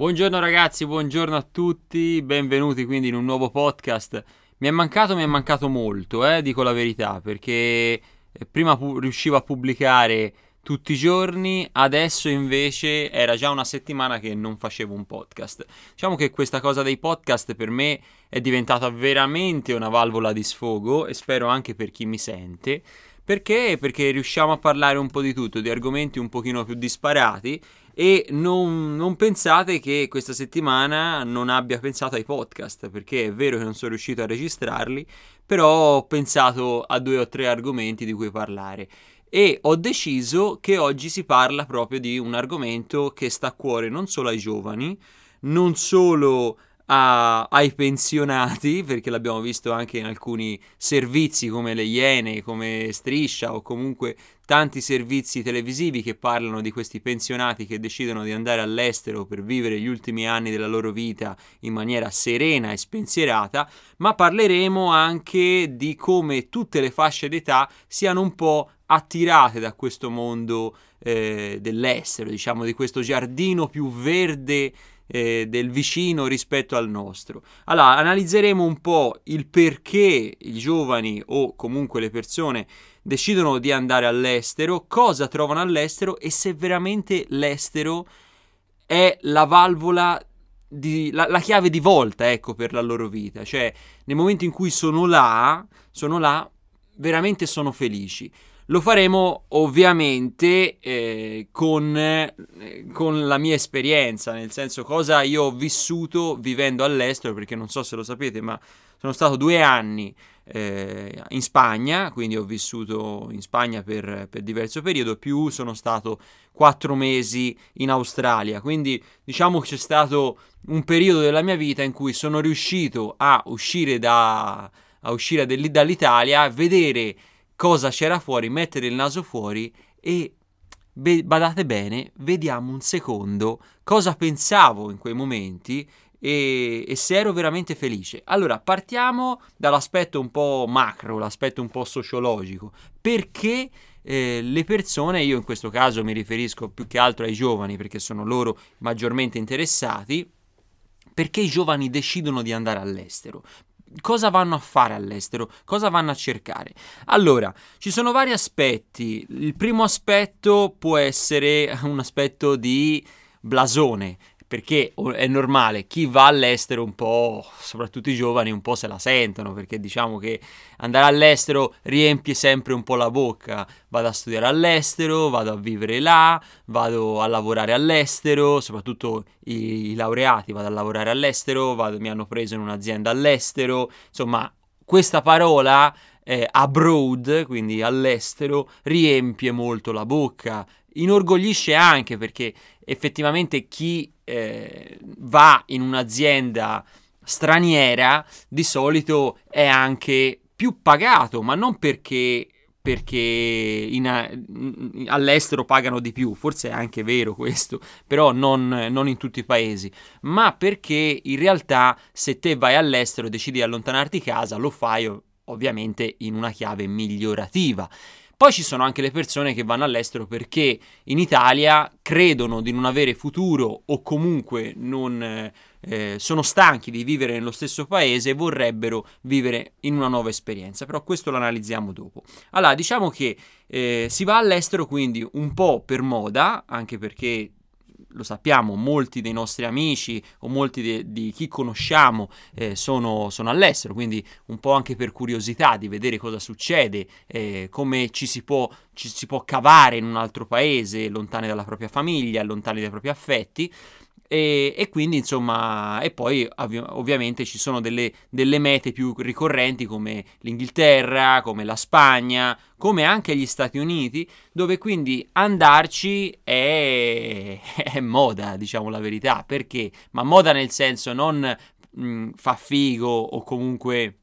Buongiorno ragazzi, buongiorno a tutti, benvenuti quindi in un nuovo podcast. Mi è mancato, mi è mancato molto, eh, dico la verità, perché eh, prima pu- riuscivo a pubblicare tutti i giorni, adesso invece era già una settimana che non facevo un podcast. Diciamo che questa cosa dei podcast per me è diventata veramente una valvola di sfogo e spero anche per chi mi sente. Perché? Perché riusciamo a parlare un po' di tutto, di argomenti un pochino più disparati e non, non, pensate che questa settimana non abbia pensato ai podcast, perché è vero che non sono riuscito a registrarli, però ho pensato a due o tre argomenti di cui parlare. E ho deciso che oggi si parla proprio di un argomento che sta a cuore non solo ai giovani, non solo a, ai pensionati, perché l'abbiamo visto anche in alcuni servizi come le Iene, come Striscia o comunque tanti servizi televisivi che parlano di questi pensionati che decidono di andare all'estero per vivere gli ultimi anni della loro vita in maniera serena e spensierata, ma parleremo anche di come tutte le fasce d'età siano un po' attirate da questo mondo eh, dell'estero, diciamo di questo giardino più verde eh, del vicino rispetto al nostro. Allora, analizzeremo un po' il perché i giovani o comunque le persone decidono di andare all'estero, cosa trovano all'estero e se veramente l'estero è la valvola di, la, la, chiave di volta, ecco, per la loro vita. Cioè, nel momento in cui sono là, sono là, veramente sono felici. Lo faremo ovviamente eh, con, eh, con, la mia esperienza, nel senso cosa io ho vissuto vivendo all'estero, perché non so se lo sapete, ma sono stato due anni eh, in Spagna, quindi ho vissuto in Spagna per, per, diverso periodo, più sono stato quattro mesi in Australia, quindi diciamo che c'è stato un periodo della mia vita in cui sono riuscito a uscire, da, a uscire dall'Italia, vedere cosa c'era fuori, mettere il naso fuori e badate bene, vediamo un secondo cosa pensavo in quei momenti e, e, se ero veramente felice. Allora, partiamo dall'aspetto un po' macro, l'aspetto un po' sociologico. Perché eh, le persone, io in questo caso mi riferisco più che altro ai giovani perché sono loro maggiormente interessati, perché i giovani decidono di andare all'estero? Cosa vanno a fare all'estero, cosa vanno a cercare. Allora, ci sono vari aspetti. Il primo aspetto può essere un aspetto di blasone, perché è normale, chi va all'estero un po', soprattutto i giovani, un po' se la sentono, perché diciamo che andare all'estero riempie sempre un po' la bocca. Vado a studiare all'estero, vado a vivere là, vado a lavorare all'estero, soprattutto i, i laureati, vado a lavorare all'estero, vado, mi hanno preso in un'azienda all'estero, insomma, questa parola eh, abroad, quindi all'estero, riempie molto la bocca, inorgoglisce anche perché effettivamente chi eh, va in un'azienda straniera di solito è anche più pagato, ma non perché perché in, all'estero pagano di più, forse è anche vero questo, però non, non, in tutti i paesi, ma perché in realtà se te vai all'estero e decidi di allontanarti casa, lo fai ovviamente in una chiave migliorativa. Poi ci sono anche le persone che vanno all'estero perché in Italia credono di non avere futuro o comunque non, eh, sono stanchi di vivere nello stesso paese e vorrebbero vivere in una nuova esperienza. Però questo lo analizziamo dopo. Allora, diciamo che eh, si va all'estero quindi un po' per moda, anche perché lo sappiamo, molti dei nostri amici o molti de, di chi conosciamo eh, sono, sono, all'estero, quindi un po' anche per curiosità di vedere cosa succede, eh, come ci si, può, ci si può cavare in un altro paese, lontani dalla propria famiglia, lontani dai propri affetti. E, e, quindi insomma, e poi ovvi- ovviamente ci sono delle, delle, mete più ricorrenti come l'Inghilterra, come la Spagna, come anche gli Stati Uniti, dove quindi andarci è, è moda, diciamo la verità. Perché? Ma moda nel senso non mh, fa figo o comunque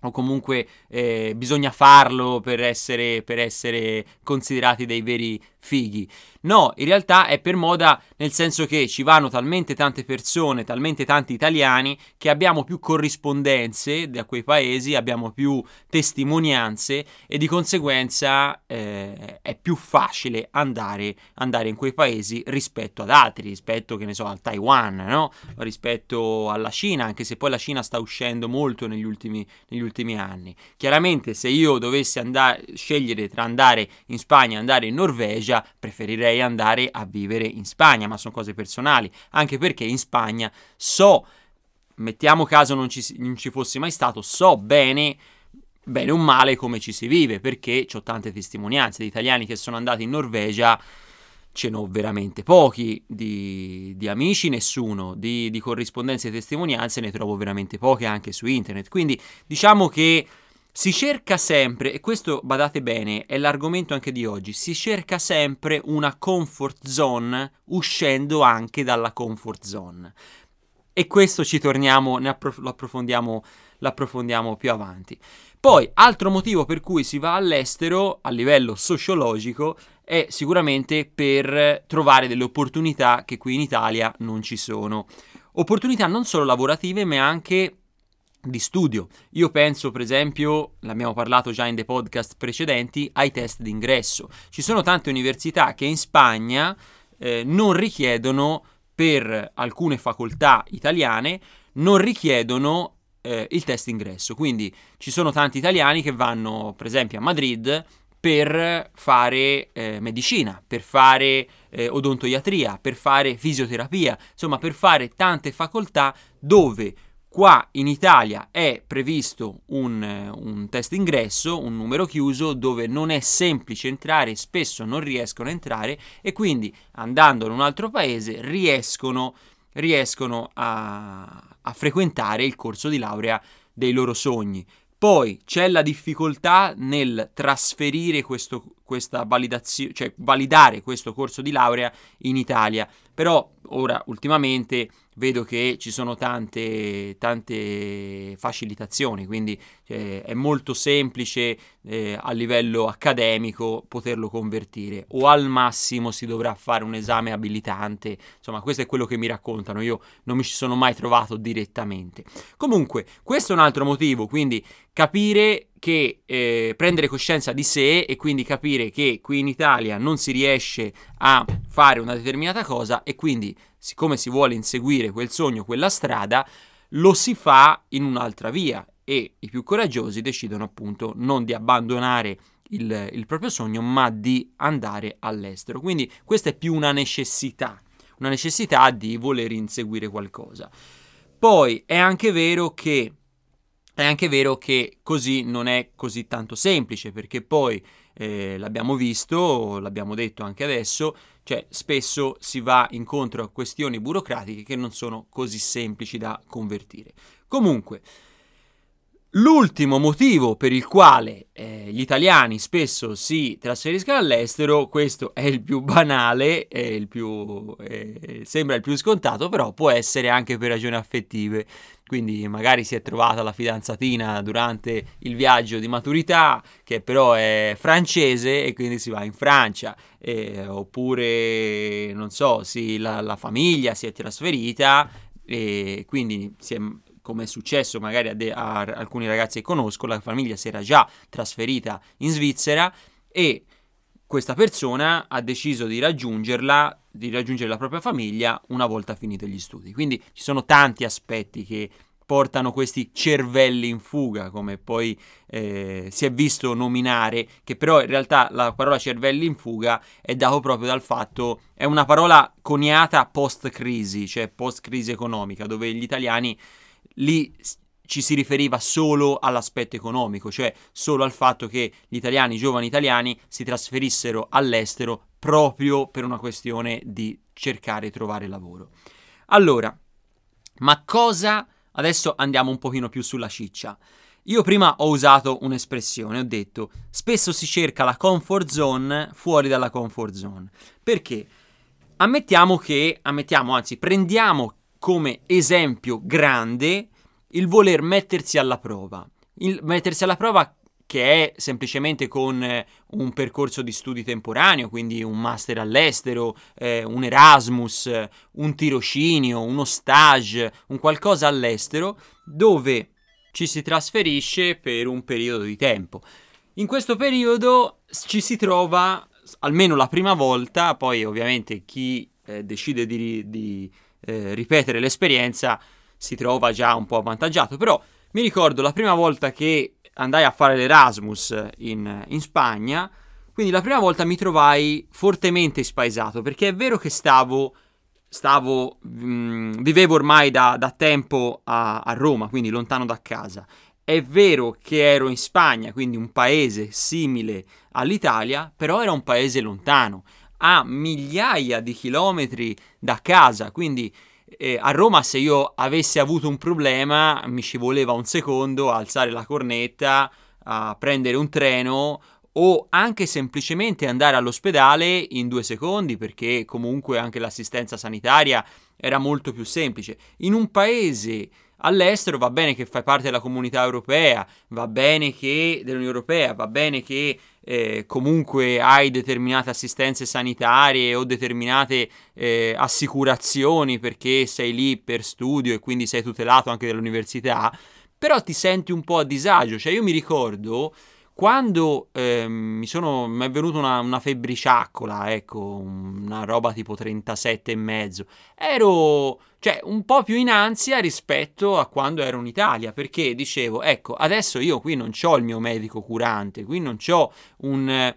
o comunque eh, bisogna farlo per essere, per essere, considerati dei veri fighi. No, in realtà è per moda nel senso che ci vanno talmente tante persone, talmente tanti italiani, che abbiamo più corrispondenze da quei paesi, abbiamo più testimonianze e di conseguenza eh, è più facile andare, andare, in quei paesi rispetto ad altri, rispetto, che ne so, al Taiwan, no? rispetto alla Cina, anche se poi la Cina sta uscendo molto negli ultimi, negli ultimi anni. Chiaramente se io dovessi andare, scegliere tra andare in Spagna e andare in Norvegia, preferirei vorrei andare a vivere in Spagna, ma sono cose personali, anche perché in Spagna so, mettiamo caso non ci, non ci fossi mai stato, so bene bene o male come ci si vive, perché ho tante testimonianze di italiani che sono andati in Norvegia, ce n'ho veramente pochi, di, di amici nessuno, di, di corrispondenze e testimonianze ne trovo veramente poche anche su internet, quindi diciamo che si cerca sempre, e questo badate bene, è l'argomento anche di oggi, si cerca sempre una comfort zone uscendo anche dalla comfort zone. E questo ci torniamo, ne approf- lo approfondiamo, l'approfondiamo più avanti. Poi, altro motivo per cui si va all'estero a livello sociologico è sicuramente per trovare delle opportunità che qui in Italia non ci sono. Opportunità non solo lavorative, ma anche di studio. Io penso, per esempio, l'abbiamo parlato già in dei podcast precedenti, ai test d'ingresso. Ci sono tante università che in Spagna eh, non richiedono, per alcune facoltà italiane, non richiedono eh, il test d'ingresso. Quindi ci sono tanti italiani che vanno, per esempio, a Madrid per fare eh, medicina, per fare eh, odontoiatria, per fare fisioterapia, insomma per fare tante facoltà dove Qua in Italia è previsto un, un, test ingresso, un numero chiuso, dove non è semplice entrare, spesso non riescono a entrare e quindi andando in un altro paese riescono, riescono a, a frequentare il corso di laurea dei loro sogni. Poi c'è la difficoltà nel trasferire questo, questa validazione, cioè validare questo corso di laurea in Italia. Però ora ultimamente vedo che ci sono tante, tante facilitazioni, quindi eh, è molto semplice eh, a livello accademico poterlo convertire. O al massimo si dovrà fare un esame abilitante, insomma questo è quello che mi raccontano, io non mi ci sono mai trovato direttamente. Comunque questo è un altro motivo, quindi capire che eh, prendere coscienza di sé e quindi capire che qui in Italia non si riesce a fare una determinata cosa e quindi siccome si vuole inseguire quel sogno, quella strada, lo si fa in un'altra via e i più coraggiosi decidono appunto non di abbandonare il, il proprio sogno ma di andare all'estero. Quindi questa è più una necessità, una necessità di voler inseguire qualcosa. Poi è anche vero che è anche vero che così non è così tanto semplice, perché poi eh, l'abbiamo visto, l'abbiamo detto anche adesso, cioè spesso si va incontro a questioni burocratiche che non sono così semplici da convertire. Comunque, L'ultimo motivo per il quale eh, gli italiani spesso si trasferiscono all'estero, questo è il più banale, il più, eh, sembra il più scontato, però può essere anche per ragioni affettive. Quindi magari si è trovata la fidanzatina durante il viaggio di maturità, che però è francese e quindi si va in Francia, eh, oppure non so, sì, la, la famiglia si è trasferita e quindi si è come è successo magari a, de- a alcuni ragazzi che conosco, la famiglia si era già trasferita in Svizzera e questa persona ha deciso di raggiungerla, di raggiungere la propria famiglia una volta finiti gli studi. Quindi ci sono tanti aspetti che portano questi cervelli in fuga, come poi eh, si è visto nominare, che però in realtà la parola cervelli in fuga è dato proprio dal fatto, è una parola coniata post-crisi, cioè post-crisi economica, dove gli italiani lì ci si riferiva solo all'aspetto economico, cioè solo al fatto che gli italiani, i giovani italiani, si trasferissero all'estero proprio per una questione di cercare di trovare lavoro. Allora, ma cosa... Adesso andiamo un pochino più sulla ciccia. Io prima ho usato un'espressione, ho detto spesso si cerca la comfort zone fuori dalla comfort zone. Perché? Ammettiamo che, ammettiamo, anzi, prendiamo come esempio grande il voler mettersi alla prova. Il mettersi alla prova che è semplicemente con eh, un percorso di studi temporaneo, quindi un master all'estero, eh, un Erasmus, un tirocinio, uno stage, un qualcosa all'estero, dove ci si trasferisce per un periodo di tempo. In questo periodo ci si trova, almeno la prima volta, poi ovviamente chi eh, decide di, di eh, ripetere l'esperienza si trova già un po' avvantaggiato, però mi ricordo la prima volta che andai a fare l'Erasmus in, in Spagna, quindi la prima volta mi trovai fortemente spaesato, perché è vero che stavo, stavo mh, vivevo ormai da, da tempo a, a Roma, quindi lontano da casa. È vero che ero in Spagna, quindi un paese simile all'Italia, però era un paese lontano, a migliaia di chilometri da casa, quindi eh, a Roma se io avessi avuto un problema mi ci voleva un secondo a alzare la cornetta, a prendere un treno o anche semplicemente andare all'ospedale in due secondi perché comunque anche l'assistenza sanitaria era molto più semplice. In un paese all'estero va bene che fai parte della comunità europea, va bene che dell'Unione Europea, va bene che eh, comunque hai determinate assistenze sanitarie o determinate eh, assicurazioni perché sei lì per studio e quindi sei tutelato anche dall'università, però ti senti un po' a disagio. Cioè io mi ricordo quando eh, mi, sono, è venuta una, una, febbriciaccola, ecco, una roba tipo 37 e mezzo, ero cioè un po' più in ansia rispetto a quando ero in Italia, perché dicevo, ecco, adesso io qui non ho il mio medico curante, qui non ho un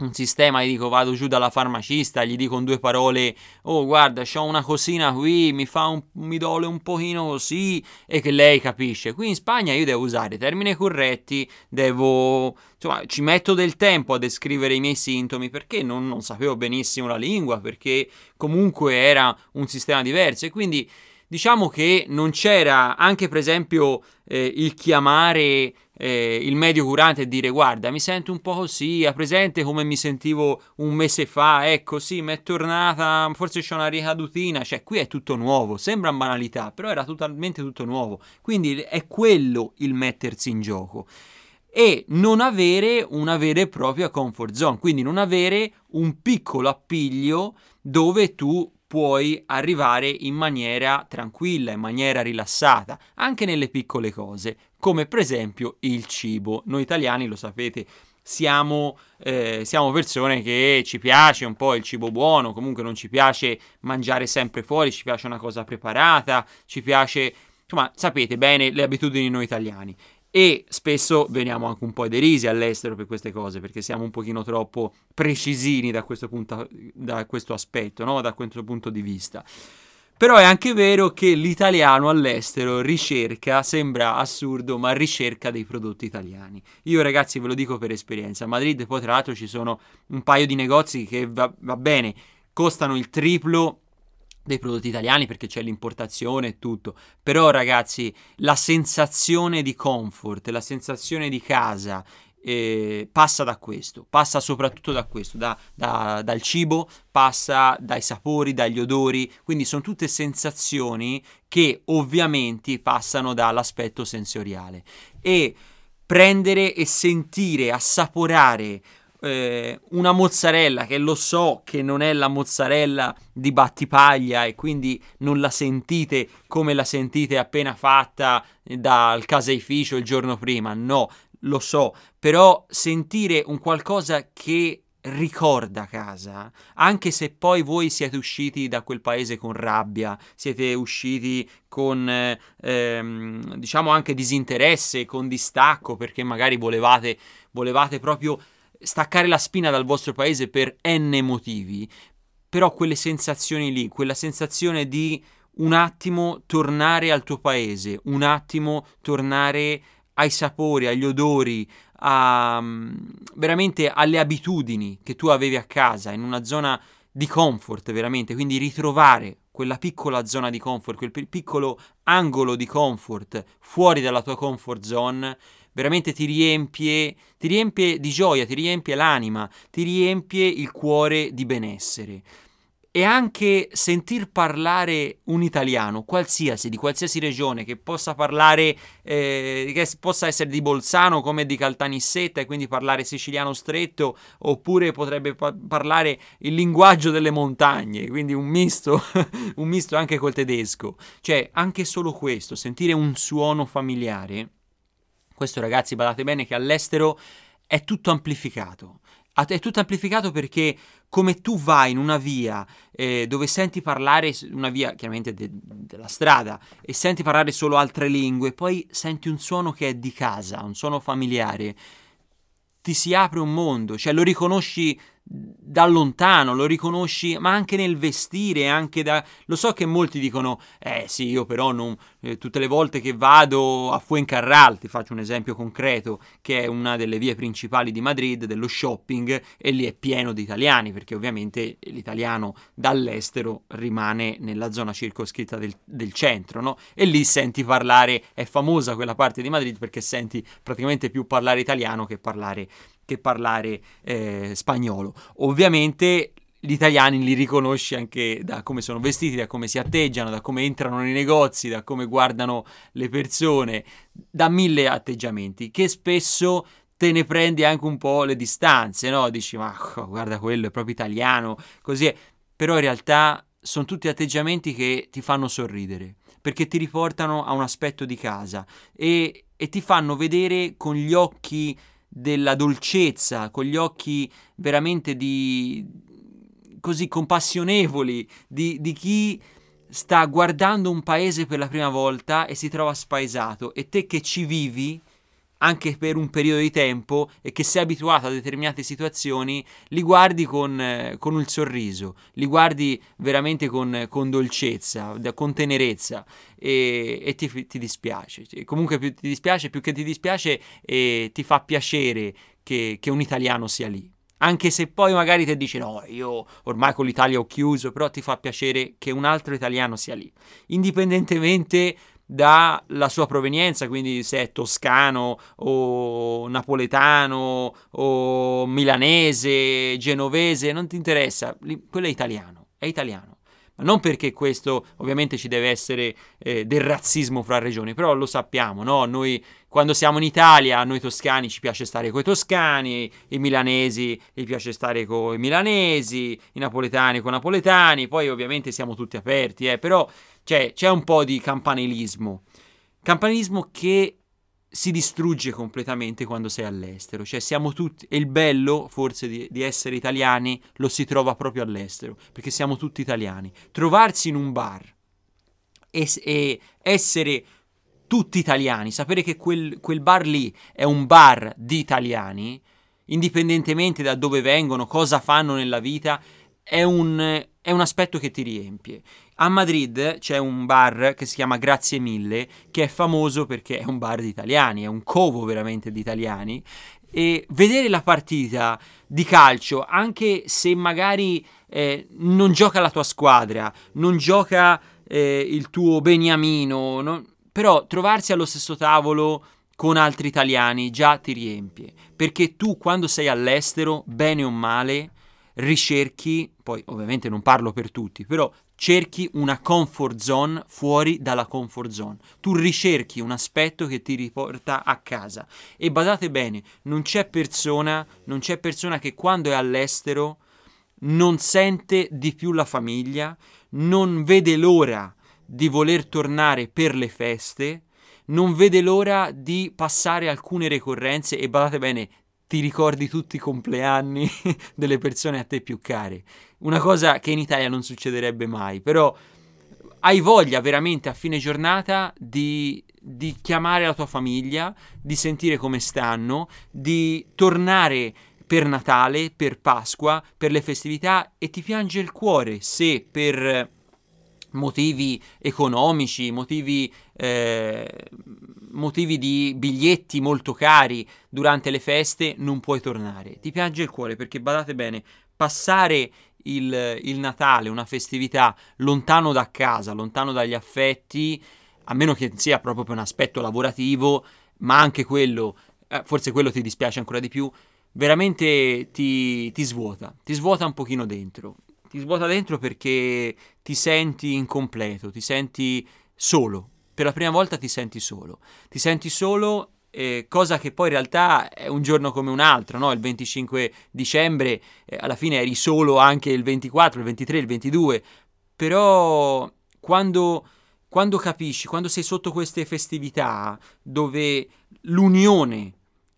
un sistema, gli dico vado giù dalla farmacista, gli dico in due parole, oh guarda, ho una cosina qui, mi fa un mi dole un pochino così e che lei capisce. Qui in Spagna io devo usare termini corretti, devo, insomma, ci metto del tempo a descrivere i miei sintomi perché non, non sapevo benissimo la lingua, perché comunque era un sistema diverso e quindi diciamo che non c'era anche per esempio eh, il chiamare eh, il medio curante e dire guarda mi sento un po' così, ha presente come mi sentivo un mese fa, ecco sì mi è tornata, forse c'è una ricadutina, cioè qui è tutto nuovo, sembra banalità, però era totalmente tutto nuovo, quindi è quello il mettersi in gioco. E non avere una vera e propria comfort zone, quindi non avere un piccolo appiglio dove tu puoi arrivare in maniera tranquilla, in maniera rilassata, anche nelle piccole cose, come per esempio il cibo. Noi italiani, lo sapete, siamo, eh, siamo, persone che ci piace un po' il cibo buono, comunque non ci piace mangiare sempre fuori, ci piace una cosa preparata, ci piace, insomma, sapete bene le abitudini noi italiani e spesso veniamo anche un po' derisi all'estero per queste cose perché siamo un pochino troppo precisini da questo, punto, da questo aspetto, no? da questo punto di vista. Però è anche vero che l'italiano all'estero ricerca, sembra assurdo, ma ricerca dei prodotti italiani. Io ragazzi ve lo dico per esperienza, a Madrid poi tra l'altro ci sono un paio di negozi che va, va bene, costano il triplo dei prodotti italiani perché c'è l'importazione e tutto. Però, ragazzi, la sensazione di comfort, la sensazione di casa eh, passa da questo, passa soprattutto da questo, da, da, dal cibo, passa dai sapori, dagli odori, quindi sono tutte sensazioni che ovviamente passano dall'aspetto sensoriale. E prendere e sentire, assaporare eh, una mozzarella che lo so che non è la mozzarella di battipaglia e quindi non la sentite come la sentite appena fatta dal caseificio il giorno prima, no, lo so, però sentire un qualcosa che ricorda casa, anche se poi voi siete usciti da quel paese con rabbia, siete usciti con ehm, diciamo anche disinteresse, con distacco, perché magari volevate, volevate proprio staccare la spina dal vostro paese per n motivi, però quelle sensazioni lì, quella sensazione di un attimo tornare al tuo paese, un attimo tornare ai sapori, agli odori, a, veramente alle abitudini che tu avevi a casa, in una zona di comfort veramente, quindi ritrovare quella piccola zona di comfort, quel piccolo angolo di comfort fuori dalla tua comfort zone veramente ti riempie, ti riempie di gioia, ti riempie l'anima, ti riempie il cuore di benessere. e anche sentir parlare un italiano, qualsiasi, di qualsiasi regione, che possa parlare, eh, che possa essere di Bolzano come di Caltanissetta e quindi parlare siciliano stretto, oppure potrebbe pa- parlare il linguaggio delle montagne, quindi un misto, un misto anche col tedesco. Cioè, anche solo questo, sentire un suono familiare, questo ragazzi, badate bene che all'estero è tutto amplificato. È tutto amplificato perché come tu vai in una via eh, dove senti parlare, una via chiaramente de- della strada, e senti parlare solo altre lingue, poi senti un suono che è di casa, un suono familiare, ti si apre un mondo, cioè lo riconosci da lontano, lo riconosci, ma anche nel vestire, anche da... Lo so che molti dicono, eh sì, io però non... Eh, tutte le volte che vado a Fuencarral, ti faccio un esempio concreto, che è una delle vie principali di Madrid, dello shopping, e lì è pieno di italiani, perché ovviamente l'italiano dall'estero rimane nella zona circoscritta del, del centro, no? E lì senti parlare, è famosa quella parte di Madrid perché senti praticamente più parlare italiano che parlare che parlare eh, spagnolo. Ovviamente gli italiani li riconosci anche da come sono vestiti, da come si atteggiano, da come entrano nei negozi, da come guardano le persone, da mille atteggiamenti che spesso te ne prendi anche un po' le distanze, no? Dici, ma oh, guarda quello è proprio italiano, così è. Però in realtà sono tutti atteggiamenti che ti fanno sorridere, perché ti riportano a un aspetto di casa e, e ti fanno vedere con gli occhi della dolcezza, con gli occhi veramente di così compassionevoli di, di chi sta guardando un paese per la prima volta e si trova spaesato. E te che ci vivi anche per un periodo di tempo e che sei abituato a determinate situazioni, li guardi con, eh, con il sorriso, li guardi veramente con, con dolcezza, con tenerezza e, e ti, ti, dispiace. Comunque più ti dispiace, più che ti dispiace, e ti fa piacere che, che un italiano sia lì. Anche se poi magari ti dici no, io ormai con l'Italia ho chiuso, però ti fa piacere che un altro italiano sia lì. Indipendentemente dalla sua provenienza, quindi se è toscano o napoletano o milanese, genovese, non ti interessa, quello è italiano, è italiano. Ma non perché questo ovviamente ci deve essere eh, del razzismo fra regioni, però lo sappiamo, no? Noi quando siamo in Italia, a noi toscani ci piace stare con i toscani, i milanesi gli piace stare con i milanesi, i napoletani con i napoletani, poi ovviamente siamo tutti aperti, eh, però cioè, c'è un po' di campanilismo. Campanilismo che si distrugge completamente quando sei all'estero. Cioè, siamo tutti. E il bello, forse, di, di, essere italiani lo si trova proprio all'estero, perché siamo tutti italiani. Trovarsi in un bar e, e essere tutti italiani, sapere che quel, quel bar lì è un bar di italiani, indipendentemente da dove vengono, cosa fanno nella vita, è un, è un aspetto che ti riempie. A Madrid c'è un bar che si chiama Grazie Mille, che è famoso perché è un bar di italiani, è un covo veramente di italiani. E vedere la partita di calcio, anche se magari eh, non gioca la tua squadra, non gioca eh, il tuo beniamino, non... però trovarsi allo stesso tavolo con altri italiani già ti riempie. Perché tu quando sei all'estero, bene o male, ricerchi, poi ovviamente non parlo per tutti, però cerchi una comfort zone fuori dalla comfort zone. Tu ricerchi un aspetto che ti riporta a casa. E badate bene, non c'è persona, non c'è persona che quando è all'estero non sente di più la famiglia, non vede l'ora di voler tornare per le feste, non vede l'ora di passare alcune ricorrenze e badate bene, ti ricordi tutti i compleanni delle persone a te più care. Una cosa che in Italia non succederebbe mai, però hai voglia veramente a fine giornata di, di chiamare la tua famiglia, di sentire come stanno, di tornare per Natale, per Pasqua, per le festività e ti piange il cuore se per motivi economici, motivi, eh, motivi di biglietti molto cari durante le feste, non puoi tornare. Ti piange il cuore perché badate bene, passare il, il Natale, una festività lontano da casa, lontano dagli affetti, a meno che sia proprio per un aspetto lavorativo, ma anche quello, eh, forse quello ti dispiace ancora di più, veramente ti, ti svuota, ti svuota un pochino dentro ti svuota dentro perché ti senti incompleto, ti senti solo. Per la prima volta ti senti solo. Ti senti solo eh, cosa che poi in realtà è un giorno come un altro, no? Il 25 dicembre eh, alla fine eri solo anche il 24, il 23, il 22, però quando, quando capisci, quando sei sotto queste festività dove l'unione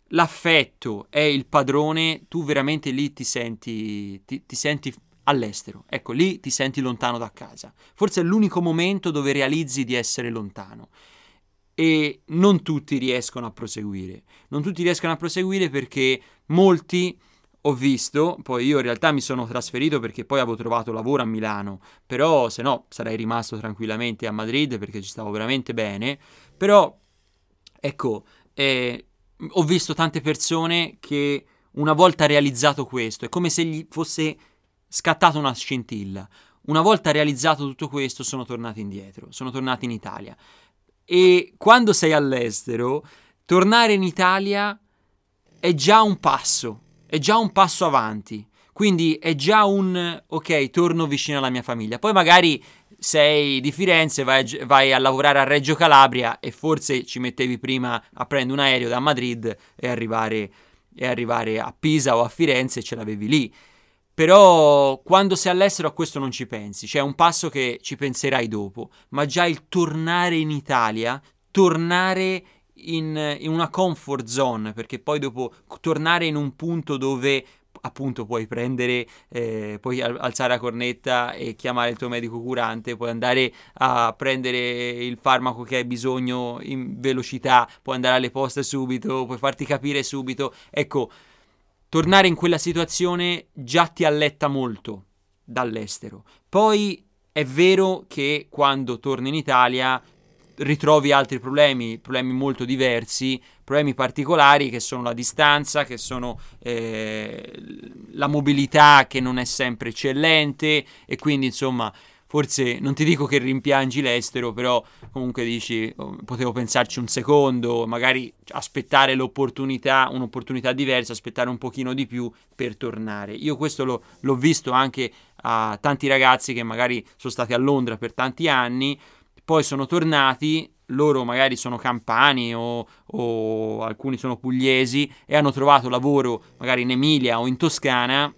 l'affetto è il padrone, tu veramente lì ti senti, ti, ti senti all'estero. Ecco, lì ti senti lontano da casa. Forse è l'unico momento dove realizzi di essere lontano. E non tutti riescono a proseguire. Non tutti riescono a proseguire perché molti ho visto, poi io in realtà mi sono trasferito perché poi avevo trovato lavoro a Milano, però se no sarei rimasto tranquillamente a Madrid perché ci stavo veramente bene, però ecco, eh, ho visto tante persone che una volta realizzato questo, è come se gli fosse scattata una scintilla. Una volta realizzato tutto questo, sono tornati indietro, sono tornati in Italia. E quando sei all'estero, tornare in Italia è già un passo, è già un passo avanti. Quindi è già un ok, torno vicino alla mia famiglia. Poi magari sei di Firenze, vai, vai, a lavorare a Reggio Calabria e forse ci mettevi prima a prendere un aereo da Madrid e arrivare, e arrivare a Pisa o a Firenze e ce l'avevi lì. Però quando sei all'estero a questo non ci pensi, c'è un passo che ci penserai dopo, ma già il tornare in Italia, tornare in, in una comfort zone, perché poi dopo tornare in un punto dove appunto puoi prendere, eh, puoi alzare la cornetta e chiamare il tuo medico curante, puoi andare a prendere il farmaco che hai bisogno in velocità, puoi andare alle poste subito, puoi farti capire subito. Ecco, tornare in quella situazione già ti alletta molto dall'estero. Poi è vero che quando torni in Italia ritrovi altri problemi, problemi molto diversi, problemi particolari che sono la distanza, che sono eh, la mobilità che non è sempre eccellente e quindi insomma forse non ti dico che rimpiangi l'estero, però comunque dici oh, potevo pensarci un secondo, magari aspettare l'opportunità, un'opportunità diversa, aspettare un pochino di più per tornare. Io questo lo, l'ho visto anche a tanti ragazzi che magari sono stati a Londra per tanti anni, poi sono tornati, loro magari sono campani o, o alcuni sono pugliesi e hanno trovato lavoro magari in Emilia o in Toscana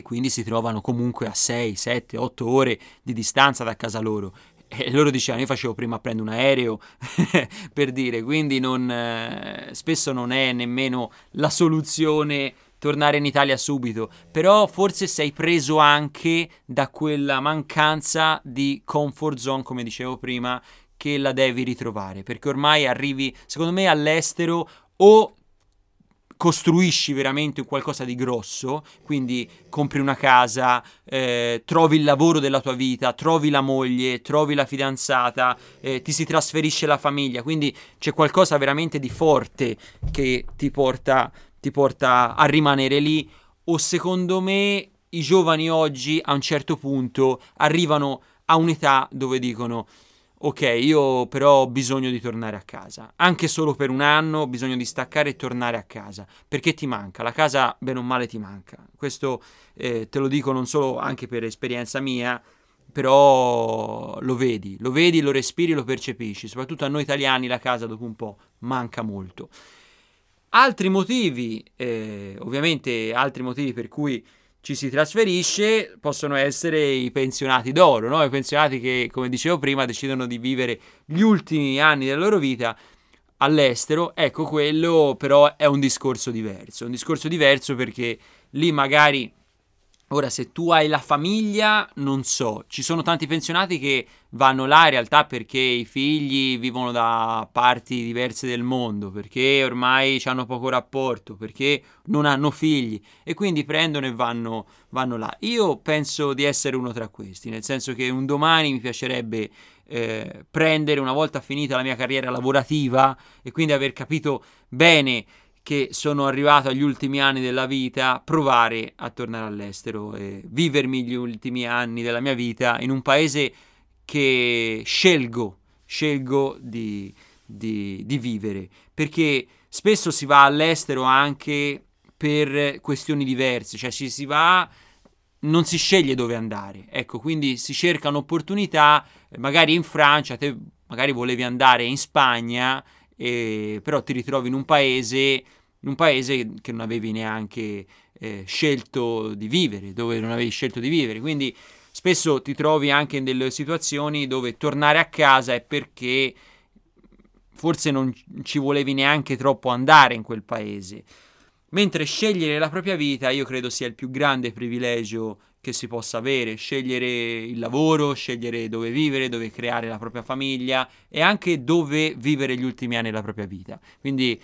e quindi si trovano comunque a 6, 7, 8 ore di distanza da casa loro. E loro dicevano: Io facevo prima prendere un aereo per dire, quindi non, eh, spesso non è nemmeno la soluzione tornare in Italia subito, però forse sei preso anche da quella mancanza di comfort zone, come dicevo prima, che la devi ritrovare, perché ormai arrivi, secondo me, all'estero o costruisci veramente qualcosa di grosso, quindi compri una casa, eh, trovi il lavoro della tua vita, trovi la moglie, trovi la fidanzata, eh, ti si trasferisce la famiglia, quindi c'è qualcosa veramente di forte che ti porta ti porta a rimanere lì. O secondo me i giovani oggi a un certo punto arrivano a un'età dove dicono ok io però ho bisogno di tornare a casa. Anche solo per un anno ho bisogno di staccare e tornare a casa perché ti manca. La casa bene o male ti manca. Questo eh, te lo dico non solo anche per esperienza mia però lo vedi. Lo vedi lo respiri lo percepisci. Soprattutto a noi italiani la casa dopo un po' manca molto. Altri motivi, eh, ovviamente altri motivi per cui ci si trasferisce possono essere i pensionati d'oro, no? i pensionati che, come dicevo prima, decidono di vivere gli ultimi anni della loro vita all'estero. Ecco, quello però è un discorso diverso, un discorso diverso perché lì magari Ora, se tu hai la famiglia, non so, ci sono tanti pensionati che vanno là in realtà perché i figli vivono da parti diverse del mondo, perché ormai hanno poco rapporto, perché non hanno figli e quindi prendono e vanno, vanno là. Io penso di essere uno tra questi, nel senso che un domani mi piacerebbe eh, prendere, una volta finita la mia carriera lavorativa e quindi aver capito bene che sono arrivato agli ultimi anni della vita, provare a tornare all'estero e vivermi gli ultimi anni della mia vita in un paese che scelgo, scelgo di, di, di vivere, perché spesso si va all'estero anche per questioni diverse, cioè ci si va non si sceglie dove andare. Ecco, quindi si cercano opportunità, magari in Francia, te magari volevi andare in Spagna, eh, però ti ritrovi in un paese, in un paese che non avevi neanche eh, scelto di vivere, dove non avevi scelto di vivere. Quindi spesso ti trovi anche in delle situazioni dove tornare a casa è perché forse non ci volevi neanche troppo andare in quel paese. Mentre scegliere la propria vita io credo sia il più grande privilegio che si possa avere, scegliere il lavoro, scegliere dove vivere, dove creare la propria famiglia e anche dove vivere gli ultimi anni della propria vita. Quindi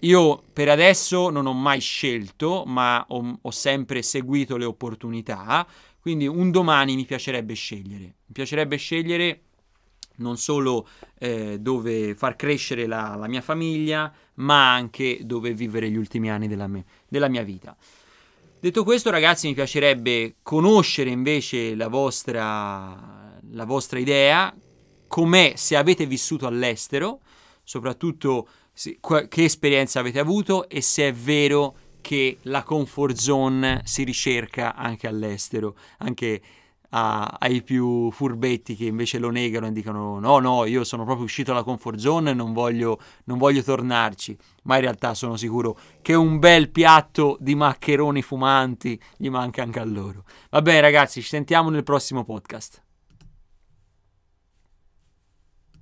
io per adesso non ho mai scelto, ma ho, ho sempre seguito le opportunità, quindi un domani mi piacerebbe scegliere. Mi piacerebbe scegliere non solo eh, dove far crescere la, la, mia famiglia, ma anche dove vivere gli ultimi anni della, me, della mia vita. Detto questo, ragazzi, mi piacerebbe conoscere invece la vostra, la vostra idea, com'è se avete vissuto all'estero, soprattutto se, che esperienza avete avuto e se è vero che la comfort zone si ricerca anche all'estero, anche a, ai più furbetti che invece lo negano e dicono no, no, io sono proprio uscito dalla comfort zone e non voglio, non voglio tornarci, ma in realtà sono sicuro che un bel piatto di maccheroni fumanti gli manca anche a loro. Va bene ragazzi, ci sentiamo nel prossimo podcast.